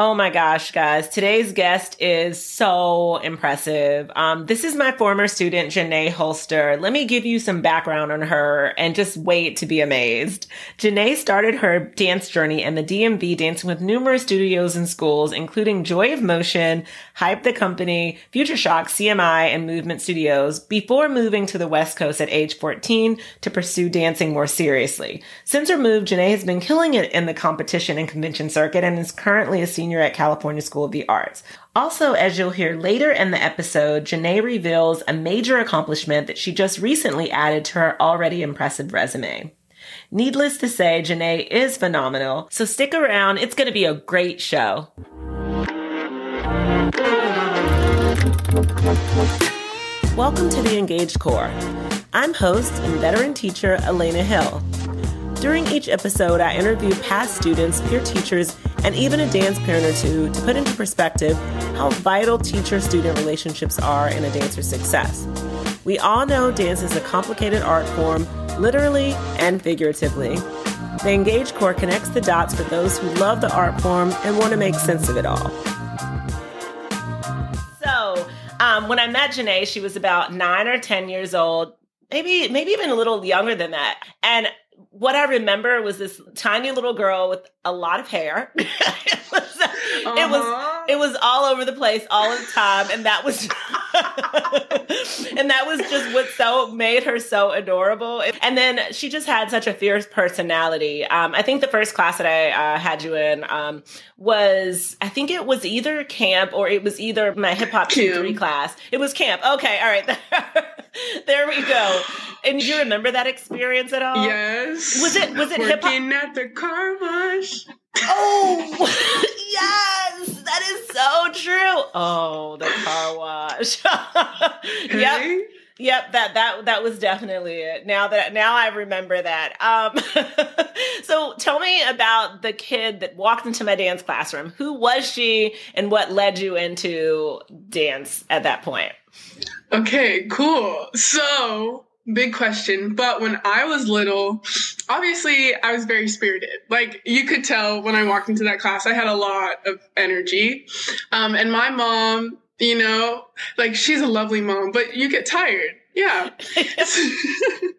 Oh my gosh, guys. Today's guest is so impressive. Um, this is my former student, Janae Holster. Let me give you some background on her and just wait to be amazed. Janae started her dance journey in the DMV dancing with numerous studios and schools, including Joy of Motion, Hype the Company, Future Shock, CMI, and Movement Studios, before moving to the West Coast at age 14 to pursue dancing more seriously. Since her move, Janae has been killing it in the competition and convention circuit and is currently a senior senior at California School of the Arts. Also, as you'll hear later in the episode, Janae reveals a major accomplishment that she just recently added to her already impressive resume. Needless to say, Janae is phenomenal, so stick around. It's going to be a great show. Welcome to the Engaged Core. I'm host and veteran teacher Elena Hill. During each episode, I interview past students, peer teachers, and even a dance parent or two to put into perspective how vital teacher student relationships are in a dancer's success. We all know dance is a complicated art form, literally and figuratively. The Engaged Core connects the dots for those who love the art form and want to make sense of it all. So, um, when I met Janae, she was about nine or 10 years old, maybe, maybe even a little younger than that. And what I remember was this tiny little girl with a lot of hair. it, was, uh-huh. it was it was all over the place all the time, and that was and that was just what so made her so adorable. And then she just had such a fierce personality. Um, I think the first class that I uh, had you in um, was I think it was either camp or it was either my hip hop three class. It was camp. Okay, all right. there we go. And do you remember that experience at all? Yes. Was it was it hip hop? Working at the car wash. Oh yes, that is so true. Oh, the car wash. hey? Yep. Yep, that that that was definitely it. Now that now I remember that. Um, so tell me about the kid that walked into my dance classroom. Who was she, and what led you into dance at that point? Okay, cool. So big question. But when I was little, obviously I was very spirited. Like you could tell when I walked into that class, I had a lot of energy. Um, and my mom, you know, like she's a lovely mom, but you get tired. Yeah.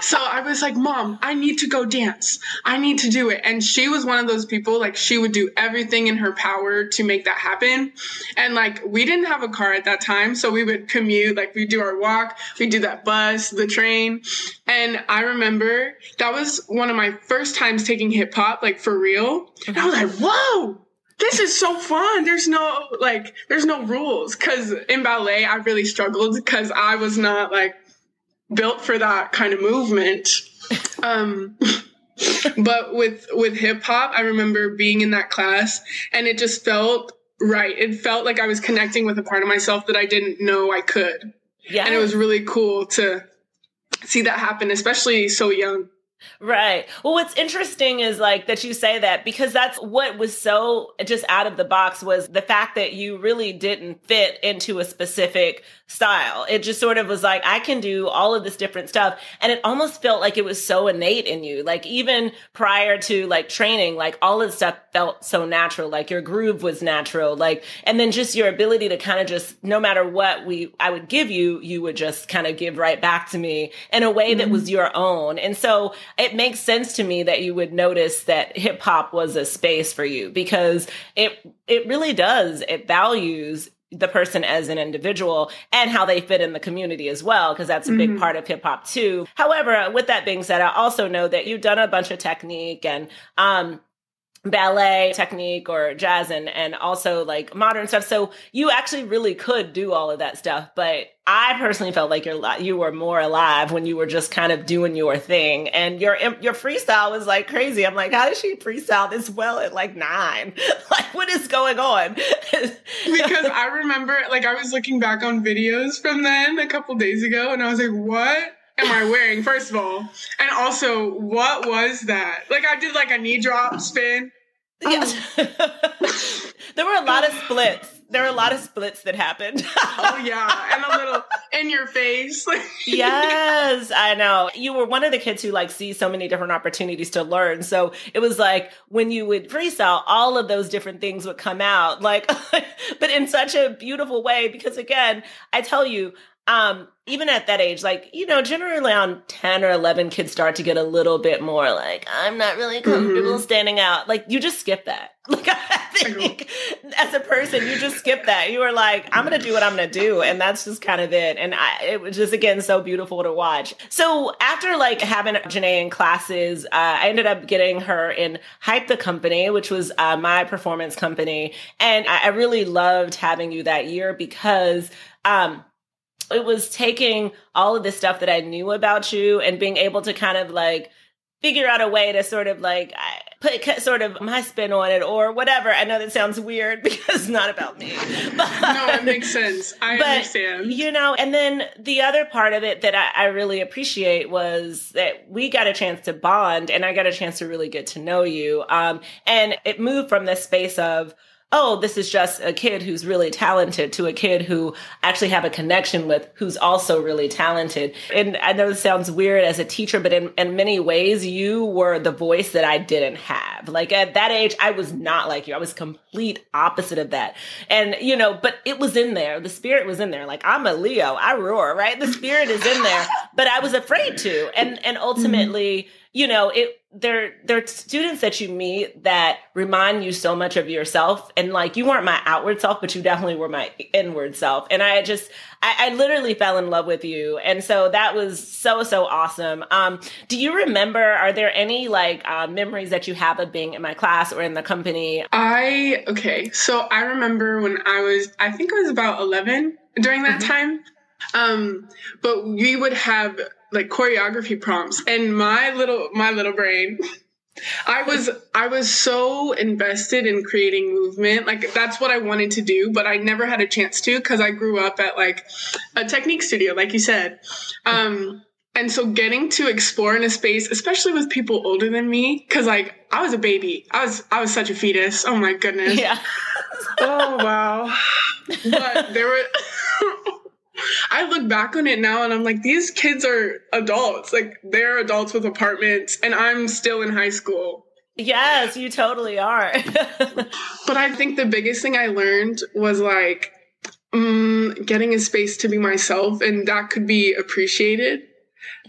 so I was like, Mom, I need to go dance. I need to do it. And she was one of those people, like, she would do everything in her power to make that happen. And like, we didn't have a car at that time. So we would commute, like, we do our walk, we do that bus, the train. And I remember that was one of my first times taking hip hop, like, for real. And I was like, whoa this is so fun. There's no like there's no rules cuz in ballet I really struggled cuz I was not like built for that kind of movement. Um, but with with hip hop, I remember being in that class, and it just felt right. It felt like I was connecting with a part of myself that I didn't know I could. Yeah, and it was really cool to see that happen, especially so young. Right. Well, what's interesting is like that you say that because that's what was so just out of the box was the fact that you really didn't fit into a specific style. It just sort of was like, I can do all of this different stuff. And it almost felt like it was so innate in you. Like even prior to like training, like all of the stuff felt so natural. Like your groove was natural. Like, and then just your ability to kind of just, no matter what we, I would give you, you would just kind of give right back to me in a way mm-hmm. that was your own. And so it makes sense to me that you would notice that hip hop was a space for you because it, it really does. It values the person as an individual and how they fit in the community as well, because that's a big mm-hmm. part of hip hop too. However, with that being said, I also know that you've done a bunch of technique and, um, ballet technique or jazz and and also like modern stuff so you actually really could do all of that stuff but i personally felt like you're you were more alive when you were just kind of doing your thing and your your freestyle was like crazy i'm like how did she freestyle this well at like nine like what is going on because i remember like i was looking back on videos from then a couple days ago and i was like what am I wearing, first of all? And also, what was that? Like, I did like a knee drop spin. Yes. Um, there were a lot of splits. There are a lot of splits that happened. oh yeah, and a little in your face. yes, I know. You were one of the kids who like see so many different opportunities to learn. So it was like when you would freestyle, all of those different things would come out like, but in such a beautiful way. Because again, I tell you, um, even at that age, like, you know, generally around 10 or 11, kids start to get a little bit more like, I'm not really comfortable mm-hmm. standing out. Like, you just skip that. Like, I think as a person, you just skip that. You were like, I'm going to do what I'm going to do. And that's just kind of it. And I, it was just, again, so beautiful to watch. So after like having Janae in classes, uh, I ended up getting her in Hype the Company, which was uh, my performance company. And I, I really loved having you that year because, um, it was taking all of this stuff that I knew about you and being able to kind of like figure out a way to sort of like put sort of my spin on it or whatever. I know that sounds weird because it's not about me. But, no, it makes sense. I but, understand. You know, and then the other part of it that I, I really appreciate was that we got a chance to bond and I got a chance to really get to know you. Um, and it moved from this space of, oh, this is just a kid who's really talented to a kid who actually have a connection with who's also really talented. And I know this sounds weird as a teacher, but in, in many ways, you were the voice that I didn't have. Like at that age, I was not like you. I was complete opposite of that. And, you know, but it was in there. The spirit was in there. Like I'm a Leo. I roar, right? The spirit is in there, but I was afraid to. And, and ultimately, mm-hmm you know, it there there are students that you meet that remind you so much of yourself. And like you weren't my outward self but you definitely were my inward self. And i just i, I literally fell in love with you. And so that was so so awesome. Um do you remember are there any like uh, memories that you have of being in my class or in the company? I okay. So i remember when i was i think i was about 11 during that mm-hmm. time. Um but we would have like choreography prompts and my little my little brain I was I was so invested in creating movement. Like that's what I wanted to do, but I never had a chance to cuz I grew up at like a technique studio like you said. Um and so getting to explore in a space, especially with people older than me cuz like I was a baby. I was I was such a fetus. Oh my goodness. Yeah. oh wow. But there were I look back on it now and I'm like, these kids are adults. Like they're adults with apartments and I'm still in high school. Yes, you totally are. but I think the biggest thing I learned was like um, getting a space to be myself and that could be appreciated.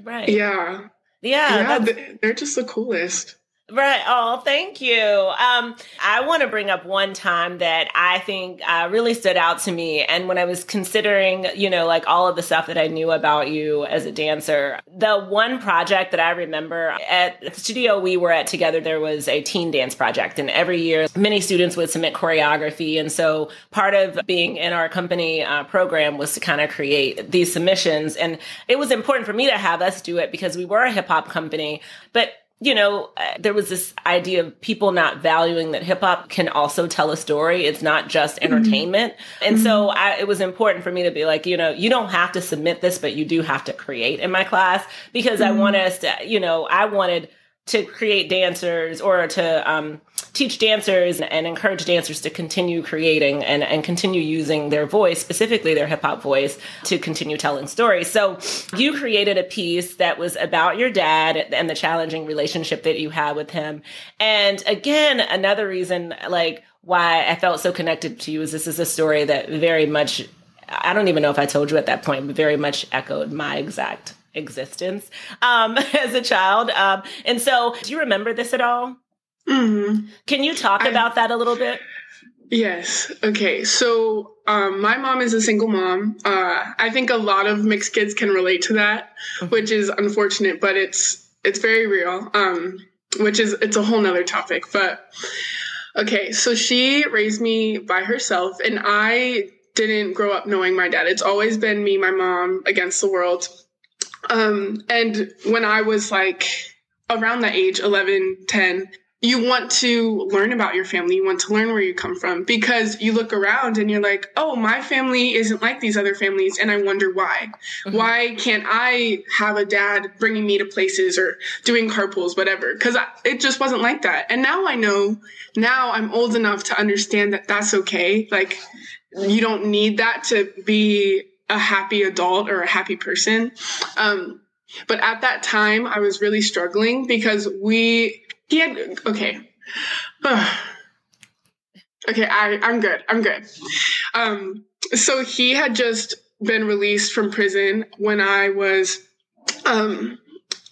Right. Yeah. Yeah. Yeah. They're just the coolest. Right. Oh, thank you. Um, I want to bring up one time that I think uh, really stood out to me. And when I was considering, you know, like all of the stuff that I knew about you as a dancer, the one project that I remember at the studio we were at together, there was a teen dance project. And every year, many students would submit choreography. And so part of being in our company uh, program was to kind of create these submissions. And it was important for me to have us do it because we were a hip hop company. But you know, uh, there was this idea of people not valuing that hip hop can also tell a story. It's not just mm-hmm. entertainment. Mm-hmm. And mm-hmm. so I, it was important for me to be like, you know, you don't have to submit this, but you do have to create in my class because mm-hmm. I want us to, you know, I wanted to create dancers or to um, teach dancers and encourage dancers to continue creating and, and continue using their voice, specifically their hip hop voice, to continue telling stories. So you created a piece that was about your dad and the challenging relationship that you had with him. And again, another reason like why I felt so connected to you is this is a story that very much I don't even know if I told you at that point, but very much echoed my exact existence um, as a child. Um, and so, do you remember this at all? Mm-hmm. Can you talk I, about that a little bit? Yes. Okay. So, um, my mom is a single mom. Uh, I think a lot of mixed kids can relate to that, mm-hmm. which is unfortunate, but it's it's very real. Um, which is it's a whole nother topic. But okay, so she raised me by herself, and I didn't grow up knowing my dad. It's always been me, my mom, against the world. Um, and when I was like around that age, 11, 10, you want to learn about your family. You want to learn where you come from because you look around and you're like, oh, my family isn't like these other families. And I wonder why. Mm-hmm. Why can't I have a dad bringing me to places or doing carpools, whatever? Because it just wasn't like that. And now I know, now I'm old enough to understand that that's okay. Like, you don't need that to be a happy adult or a happy person. Um, but at that time, I was really struggling because we, he had, okay. okay, I, I'm good. I'm good. Um, so he had just been released from prison when I was um,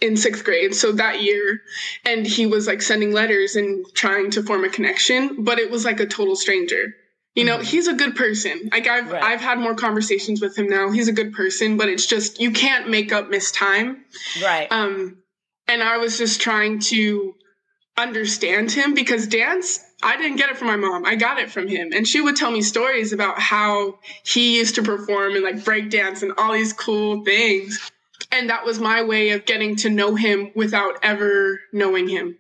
in sixth grade. So that year, and he was like sending letters and trying to form a connection, but it was like a total stranger. You know, mm-hmm. he's a good person. Like I've right. I've had more conversations with him now. He's a good person, but it's just you can't make up missed time. Right. Um and I was just trying to understand him because dance I didn't get it from my mom. I got it from him. And she would tell me stories about how he used to perform and like break dance and all these cool things. And that was my way of getting to know him without ever knowing him.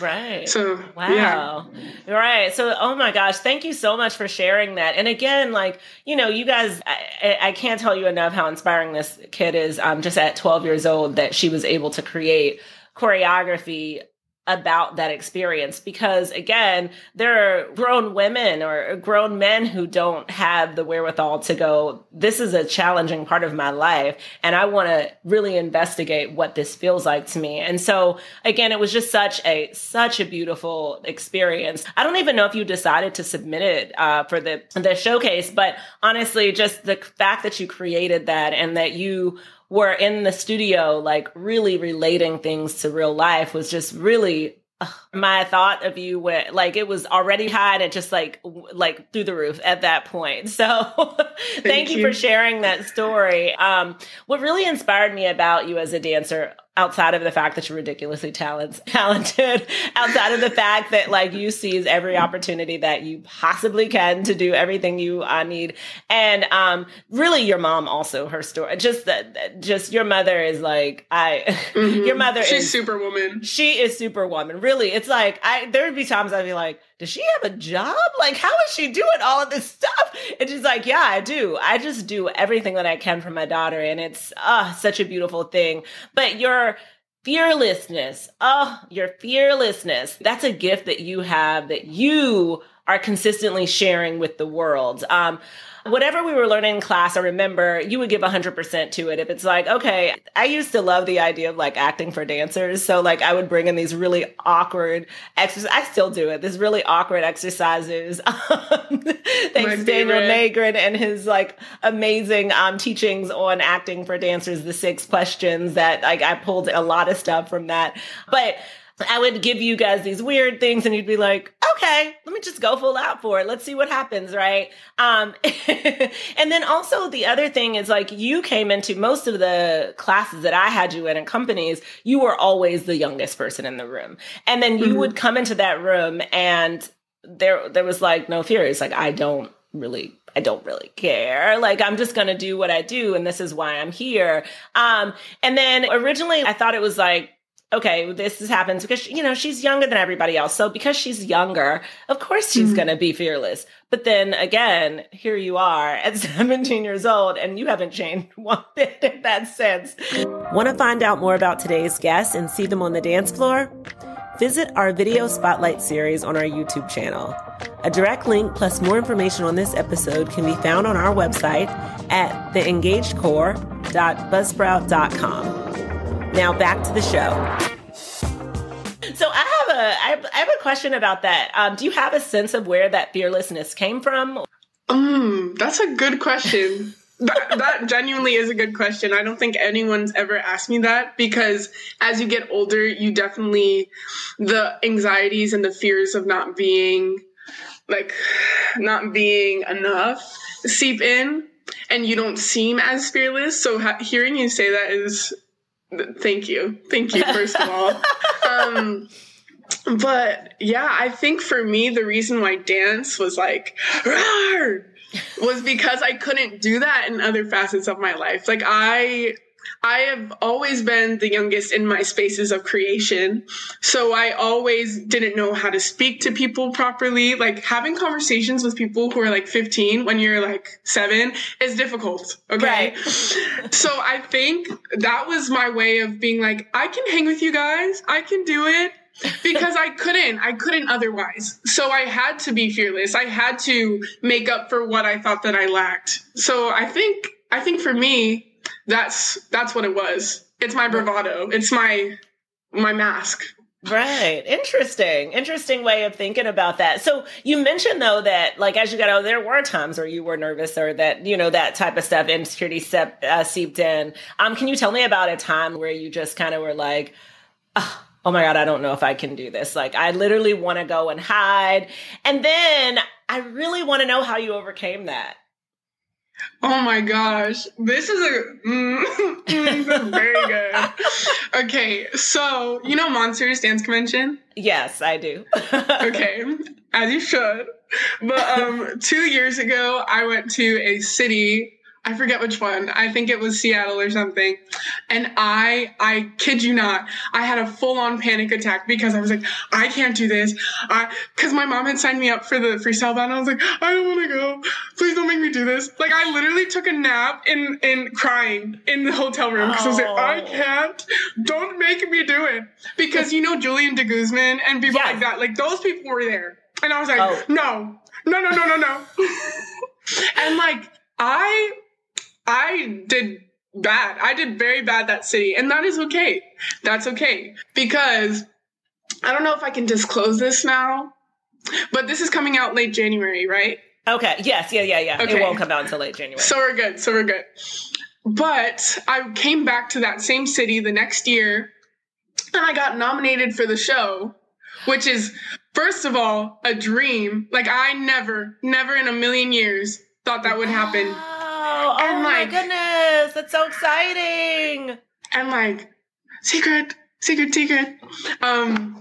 Right. So, wow. Yeah. Right. So, oh my gosh, thank you so much for sharing that. And again, like, you know, you guys, I, I can't tell you enough how inspiring this kid is. Um, just at 12 years old, that she was able to create choreography about that experience. Because again there are grown women or grown men who don't have the wherewithal to go this is a challenging part of my life and i want to really investigate what this feels like to me. And so again it was just such a such a beautiful experience. I don't even know if you decided to submit it uh, for the the showcase but honestly just the fact that you created that and that you were in the studio, like really relating things to real life was just really my thought of you went like it was already high and just like like through the roof at that point so thank, thank you. you. for sharing that story um what really inspired me about you as a dancer outside of the fact that you're ridiculously talent, talented, outside of the fact that like you seize every opportunity that you possibly can to do everything you uh, need. And um, really your mom also, her story, just that, just your mother is like, I, mm-hmm. your mother She's is superwoman. She is superwoman. Really. It's like, I, there would be times I'd be like, does she have a job? Like, how is she doing all of this stuff? And she's like, yeah, I do. I just do everything that I can for my daughter. And it's uh, such a beautiful thing. But your fearlessness, oh, your fearlessness, that's a gift that you have that you are consistently sharing with the world. Um, whatever we were learning in class, I remember you would give 100% to it. If it's like, okay, I used to love the idea of like acting for dancers. So like I would bring in these really awkward exercises. I still do it. These really awkward exercises. Thanks Daniel Nagrin and his like amazing um, teachings on acting for dancers, the six questions that like I pulled a lot of stuff from that. But I would give you guys these weird things and you'd be like, okay, let me just go full out for it. Let's see what happens. Right. Um, and then also the other thing is like you came into most of the classes that I had you in in companies, you were always the youngest person in the room. And then you mm-hmm. would come into that room and there, there was like no fear. It's like, I don't really I don't really care. Like I'm just going to do what I do and this is why I'm here. Um and then originally I thought it was like okay, this happens because, you know, she's younger than everybody else. So because she's younger, of course she's mm-hmm. going to be fearless. But then again, here you are at 17 years old and you haven't changed one bit in that sense. Want to find out more about today's guests and see them on the dance floor? Visit our video spotlight series on our YouTube channel. A direct link plus more information on this episode can be found on our website at theengagedcore.buzzsprout.com. Now back to the show. So I have a I have, I have a question about that. Um, do you have a sense of where that fearlessness came from? Um, that's a good question. that, that genuinely is a good question. I don't think anyone's ever asked me that because as you get older, you definitely the anxieties and the fears of not being like not being enough seep in and you don't seem as fearless. So ha- hearing you say that is Thank you. Thank you, first of all. um, but yeah, I think for me, the reason why dance was like, was because I couldn't do that in other facets of my life. Like I I have always been the youngest in my spaces of creation. So I always didn't know how to speak to people properly. Like having conversations with people who are like 15 when you're like seven is difficult. Okay. Right. so I think that was my way of being like, I can hang with you guys. I can do it because I couldn't. I couldn't otherwise. So I had to be fearless. I had to make up for what I thought that I lacked. So I think I think for me, that's that's what it was. It's my bravado. It's my my mask. Right. Interesting. Interesting way of thinking about that. So you mentioned though that like as you got out, there were times where you were nervous or that, you know, that type of stuff, insecurity sep- uh, seeped in. Um, can you tell me about a time where you just kind of were like, oh, oh my God, I don't know if I can do this. Like I literally want to go and hide. And then I really want to know how you overcame that. Oh my gosh, this is a mm, this is very good. Okay, so you know Monsters Dance Convention? Yes, I do. okay, as you should. But um, two years ago, I went to a city I forget which one. I think it was Seattle or something. And I, I kid you not, I had a full on panic attack because I was like, I can't do this. I, cause my mom had signed me up for the freestyle battle. I was like, I don't want to go. Please don't make me do this. Like I literally took a nap in, in crying in the hotel room because oh. I was like, I oh. can't. Don't make me do it. Because you know, Julian de Guzman and people yes. like that, like those people were there. And I was like, oh. no, no, no, no, no, no. and like, I I did bad. I did very bad that city, and that is okay. That's okay because I don't know if I can disclose this now, but this is coming out late January, right? Okay. Yes. Yeah. Yeah. Yeah. Okay. It won't come out until late January. So we're good. So we're good. But I came back to that same city the next year, and I got nominated for the show, which is first of all a dream. Like I never, never in a million years thought that would happen. Oh, and like, my goodness. That's so exciting. And like, secret, secret, secret. Um,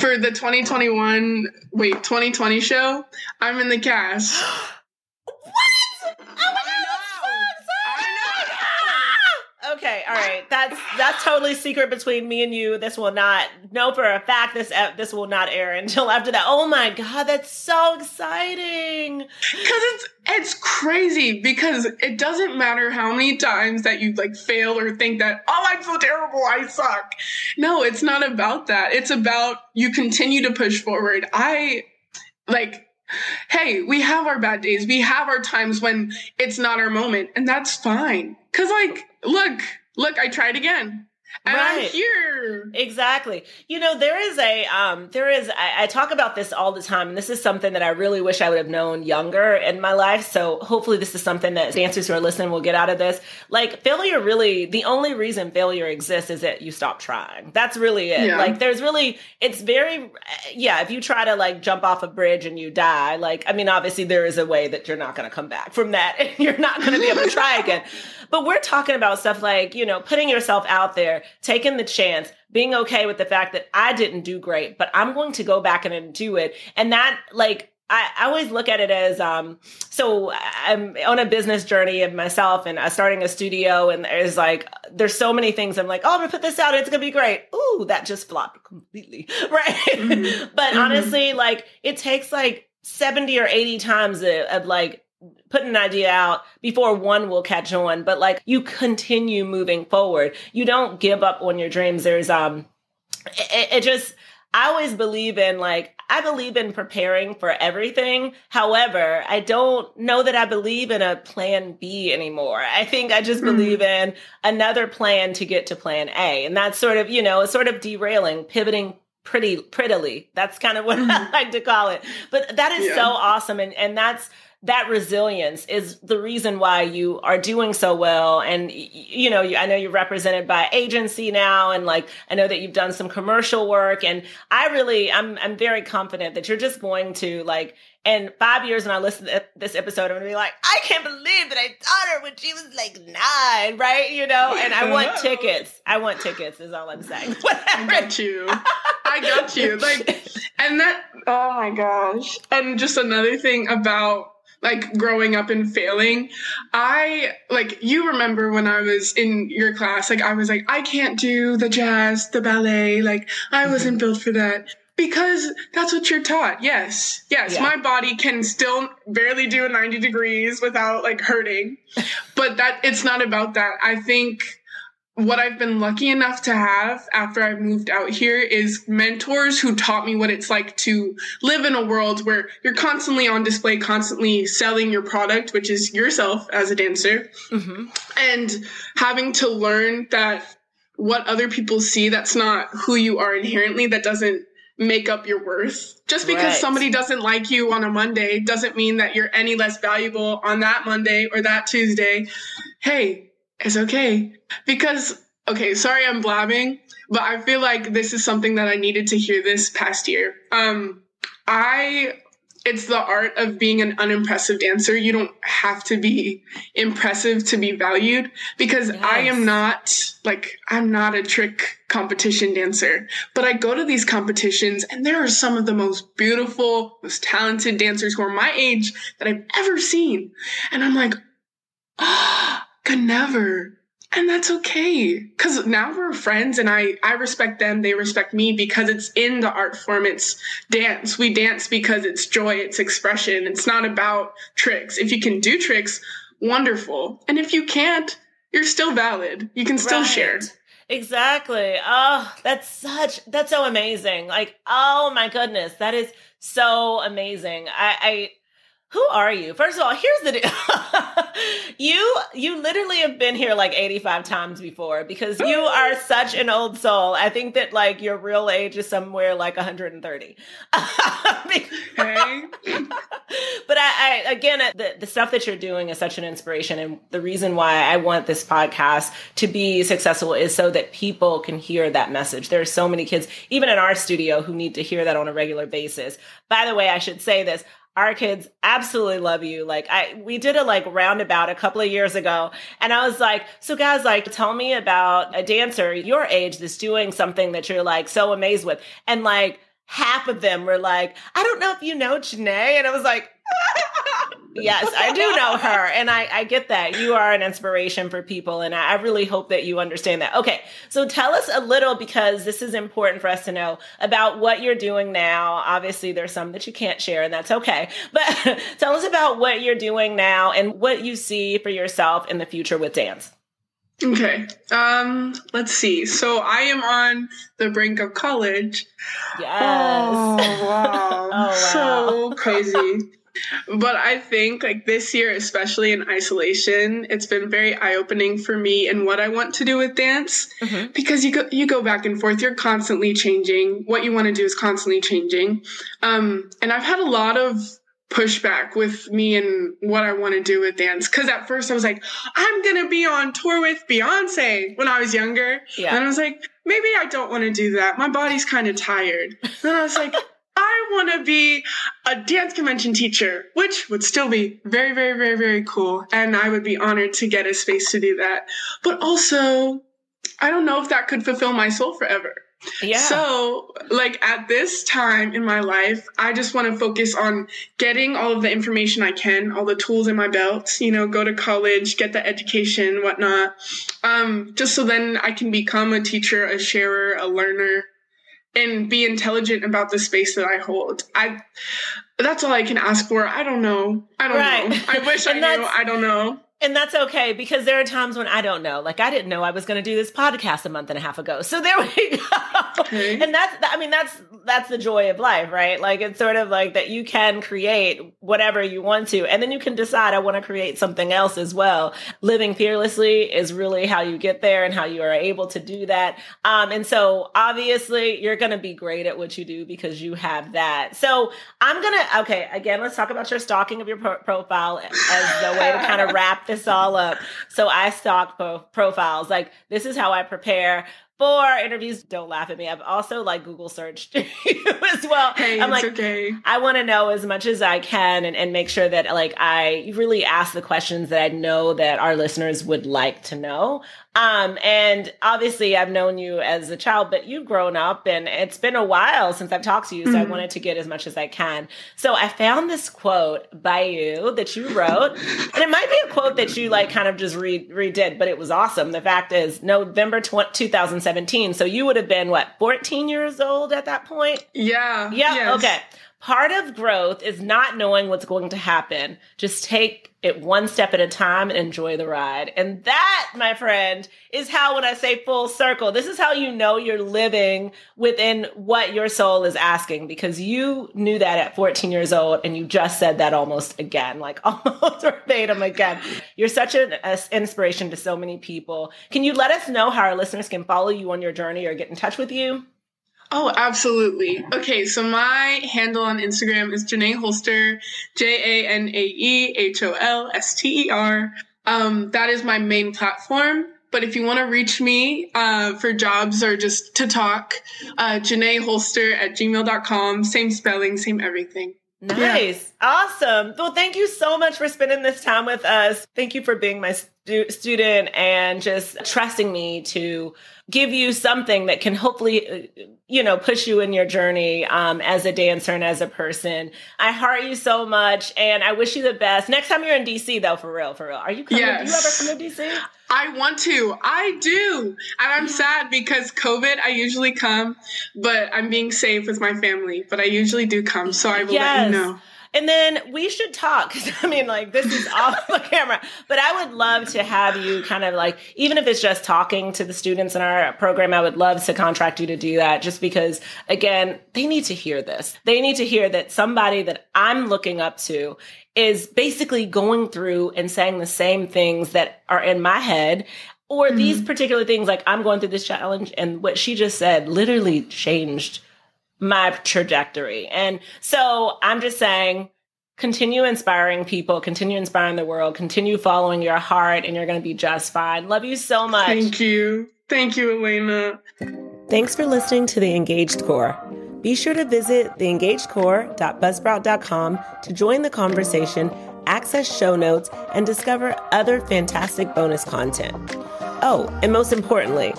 for the 2021, wait, 2020 show, I'm in the cast. Okay, all right. That's that's totally secret between me and you. This will not know for a fact this this will not air until after that. Oh my god, that's so exciting. Cuz it's it's crazy because it doesn't matter how many times that you like fail or think that oh I'm so terrible, I suck. No, it's not about that. It's about you continue to push forward. I like hey, we have our bad days. We have our times when it's not our moment, and that's fine. Cause like, look, look, I tried again. And right. I'm here. Exactly. You know, there is a, um, there is, I, I, talk about this all the time, and this is something that I really wish I would have known younger in my life. So hopefully this is something that dancers who are listening will get out of this. Like failure really, the only reason failure exists is that you stop trying. That's really it. Yeah. Like there's really, it's very, yeah, if you try to like jump off a bridge and you die, like, I mean, obviously there is a way that you're not going to come back from that and you're not going to be able to try again. But we're talking about stuff like, you know, putting yourself out there, taking the chance, being okay with the fact that I didn't do great, but I'm going to go back and do it. And that, like, I, I always look at it as um so I'm on a business journey of myself and uh, starting a studio and there's like there's so many things I'm like oh I'm gonna put this out it's gonna be great ooh that just flopped completely right mm-hmm. but mm-hmm. honestly like it takes like 70 or 80 times of, of like put an idea out before one will catch on but like you continue moving forward. You don't give up on your dreams. There's um it, it, just i always believe in like i believe in preparing for everything. However i don't know that i believe in a plan b anymore. I think i just mm-hmm. believe in another plan to get to plan a. And that's sort of you know sort of derailing pivoting pretty prettily. That's kind of what mm-hmm. i like to call it. But that is yeah. so awesome. And and that's that resilience is the reason why you are doing so well. And, you know, I know you're represented by agency now. And like, I know that you've done some commercial work and I really, I'm, I'm very confident that you're just going to like, in five years when I listen to this episode, I'm gonna be like, I can't believe that I taught her when she was like nine, right? You know, and I want tickets. I want tickets is all I'm saying. I got you. I got you. Like, and that, oh my gosh. And just another thing about like growing up and failing. I like you remember when I was in your class, like I was like, I can't do the jazz, the ballet, like I mm-hmm. wasn't built for that. Because that's what you're taught. Yes. Yes. Yeah. My body can still barely do a 90 degrees without like hurting. but that it's not about that. I think what I've been lucky enough to have after I moved out here is mentors who taught me what it's like to live in a world where you're constantly on display, constantly selling your product, which is yourself as a dancer, mm-hmm. and having to learn that what other people see, that's not who you are inherently, that doesn't make up your worth. Just because right. somebody doesn't like you on a Monday doesn't mean that you're any less valuable on that Monday or that Tuesday. Hey, it's okay. Because, okay, sorry I'm blabbing, but I feel like this is something that I needed to hear this past year. Um, I, it's the art of being an unimpressive dancer. You don't have to be impressive to be valued because yes. I am not, like, I'm not a trick competition dancer, but I go to these competitions and there are some of the most beautiful, most talented dancers who are my age that I've ever seen. And I'm like, ah, oh, could never. And that's okay. Cause now we're friends and I, I respect them. They respect me because it's in the art form. It's dance. We dance because it's joy. It's expression. It's not about tricks. If you can do tricks, wonderful. And if you can't, you're still valid. You can still right. share. Exactly. Oh, that's such, that's so amazing. Like, oh my goodness. That is so amazing. I, I, who are you? First of all, here's the deal. you you literally have been here like 85 times before because you are such an old soul. I think that like your real age is somewhere like 130. hey. but I, I again the, the stuff that you're doing is such an inspiration and the reason why I want this podcast to be successful is so that people can hear that message. There are so many kids even in our studio who need to hear that on a regular basis. By the way, I should say this our kids absolutely love you. Like I, we did a like roundabout a couple of years ago and I was like, so guys, like tell me about a dancer your age that's doing something that you're like so amazed with. And like half of them were like, I don't know if you know Janae. And I was like, yes, I do know her. And I, I get that. You are an inspiration for people. And I really hope that you understand that. Okay. So tell us a little, because this is important for us to know about what you're doing now. Obviously, there's some that you can't share, and that's okay. But tell us about what you're doing now and what you see for yourself in the future with dance. Okay. Um, let's see. So I am on the brink of college. Yes. Oh wow. oh, wow. So crazy. But I think like this year, especially in isolation, it's been very eye opening for me and what I want to do with dance mm-hmm. because you go you go back and forth. You're constantly changing. What you want to do is constantly changing. Um, and I've had a lot of pushback with me and what I want to do with dance. Cause at first I was like, I'm gonna be on tour with Beyonce when I was younger. Yeah. And I was like, maybe I don't want to do that. My body's kind of tired. And I was like, I want to be a dance convention teacher, which would still be very, very, very, very cool. And I would be honored to get a space to do that. But also, I don't know if that could fulfill my soul forever. Yeah. So, like at this time in my life, I just want to focus on getting all of the information I can, all the tools in my belt, you know, go to college, get the education, whatnot. Um, just so then I can become a teacher, a sharer, a learner, and be intelligent about the space that I hold. I that's all I can ask for. I don't know. I don't right. know. I wish I knew. I don't know. And that's okay because there are times when I don't know. Like I didn't know I was going to do this podcast a month and a half ago. So there we go. Okay. And that's I mean that's that's the joy of life, right? Like it's sort of like that you can create whatever you want to and then you can decide I want to create something else as well. Living fearlessly is really how you get there and how you are able to do that. Um and so obviously you're going to be great at what you do because you have that. So I'm going to okay, again, let's talk about your stalking of your pro- profile as the way to kind of wrap this all up. So I stalk pro- profiles. Like this is how I prepare for interviews. Don't laugh at me. I've also like Google searched you as well. Hey, I'm like, okay. I want to know as much as I can and, and make sure that like I really ask the questions that I know that our listeners would like to know. Um, and obviously I've known you as a child, but you've grown up and it's been a while since I've talked to you. So mm-hmm. I wanted to get as much as I can. So I found this quote by you that you wrote and it might be a quote that you like kind of just re- redid, but it was awesome. The fact is November 2017. So you would have been what, 14 years old at that point? Yeah. Yeah. Yes. Okay. Part of growth is not knowing what's going to happen. Just take it one step at a time and enjoy the ride. And that, my friend, is how when I say full circle, this is how you know you're living within what your soul is asking because you knew that at 14 years old and you just said that almost again, like almost verbatim again. You're such an inspiration to so many people. Can you let us know how our listeners can follow you on your journey or get in touch with you? Oh, absolutely. Okay, so my handle on Instagram is Janae Holster, J A N A E H O L S T E R. Um, that is my main platform. But if you want to reach me uh, for jobs or just to talk, uh, Janae Holster at gmail.com. Same spelling, same everything. Nice. Yeah. Awesome. Well, thank you so much for spending this time with us. Thank you for being my stu- student and just trusting me to give you something that can hopefully, uh, you know, push you in your journey um, as a dancer and as a person. I heart you so much and I wish you the best. Next time you're in DC, though, for real, for real. Are you coming? Yes. Do you ever come to DC? I want to. I do. And I'm sad because COVID, I usually come, but I'm being safe with my family. But I usually do come. So I will yes. let you know. And then we should talk. I mean, like, this is off the camera, but I would love to have you kind of like, even if it's just talking to the students in our program, I would love to contract you to do that just because, again, they need to hear this. They need to hear that somebody that I'm looking up to is basically going through and saying the same things that are in my head or mm-hmm. these particular things like I'm going through this challenge and what she just said literally changed my trajectory. And so I'm just saying, continue inspiring people, continue inspiring the world, continue following your heart, and you're going to be just fine. Love you so much. Thank you. Thank you, Elena. Thanks for listening to The Engaged Core. Be sure to visit theengagedcore.buzzsprout.com to join the conversation, access show notes, and discover other fantastic bonus content. Oh, and most importantly,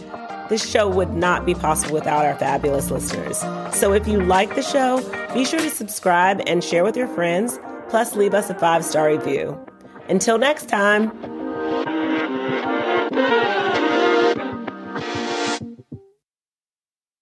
this show would not be possible without our fabulous listeners. So if you like the show, be sure to subscribe and share with your friends, plus leave us a five star review. Until next time.